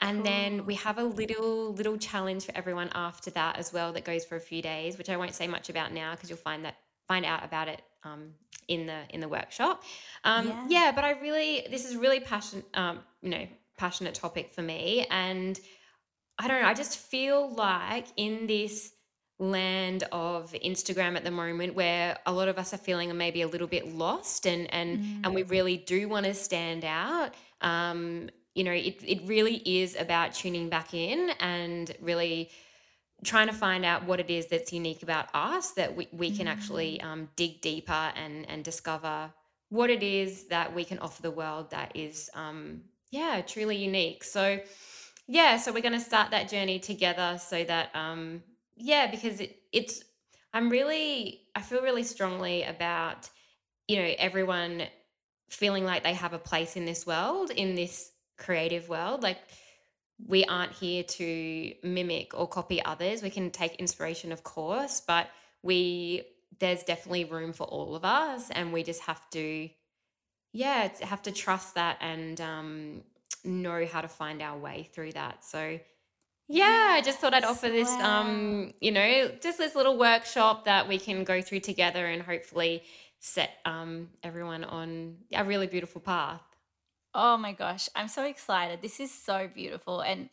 and then we have a little little challenge for everyone after that as well that goes for a few days which I won't say much about now because you'll find that find out about it um, in the in the workshop um, yeah. yeah but I really this is really passionate um, you know passionate topic for me and I don't know I just feel like in this land of Instagram at the moment where a lot of us are feeling maybe a little bit lost and and mm. and we mm. really do want to stand out um you know it it really is about tuning back in and really trying to find out what it is that's unique about us that we, we can mm. actually um, dig deeper and and discover what it is that we can offer the world that is um yeah truly unique so yeah so we're going to start that journey together so that um yeah, because it, it's, I'm really, I feel really strongly about, you know, everyone feeling like they have a place in this world, in this creative world. Like, we aren't here to mimic or copy others. We can take inspiration, of course, but we, there's definitely room for all of us. And we just have to, yeah, have to trust that and um, know how to find our way through that. So, yeah, I just thought I'd offer this, um, you know, just this little workshop that we can go through together and hopefully set um, everyone on a really beautiful path. Oh my gosh, I'm so excited. This is so beautiful. And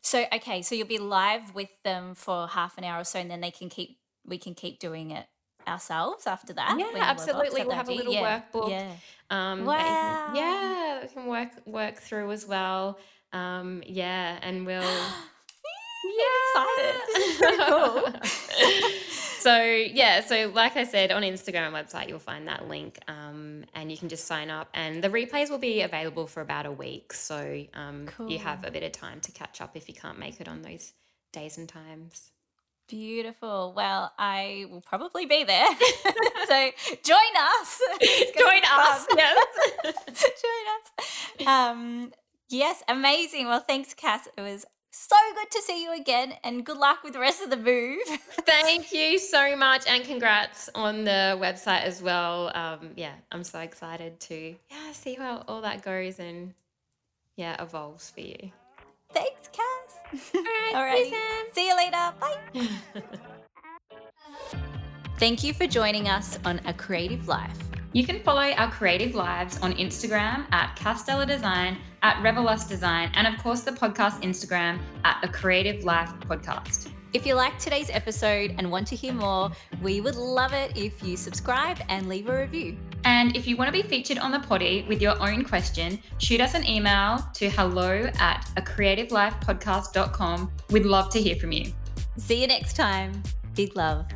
so, okay, so you'll be live with them for half an hour or so, and then they can keep, we can keep doing it ourselves after that. Yeah, absolutely. We'll have a little yeah. workbook. Yeah. Um, wow. yeah, we can work work through as well. Um, yeah, and we'll yeah. excited. so cool. so yeah, so like I said, on Instagram website you'll find that link, um, and you can just sign up. And the replays will be available for about a week, so um, cool. you have a bit of time to catch up if you can't make it on those days and times. Beautiful. Well, I will probably be there. so join us. Join us. Yes. join us. Um, yes, amazing. Well, thanks, Cass. It was so good to see you again and good luck with the rest of the move. Thank you so much and congrats on the website as well. Um, yeah, I'm so excited to yeah see how all that goes and yeah evolves for you. Thanks, Cass. All right, all right. See you later. Bye. Thank you for joining us on A Creative Life. You can follow our creative lives on Instagram at Castella Design, at Revelust Design, and of course the podcast Instagram at The Creative Life Podcast. If you liked today's episode and want to hear more, we would love it if you subscribe and leave a review. And if you want to be featured on the potty with your own question, shoot us an email to hello at a creativelifepodcast.com. We'd love to hear from you. See you next time. Big love.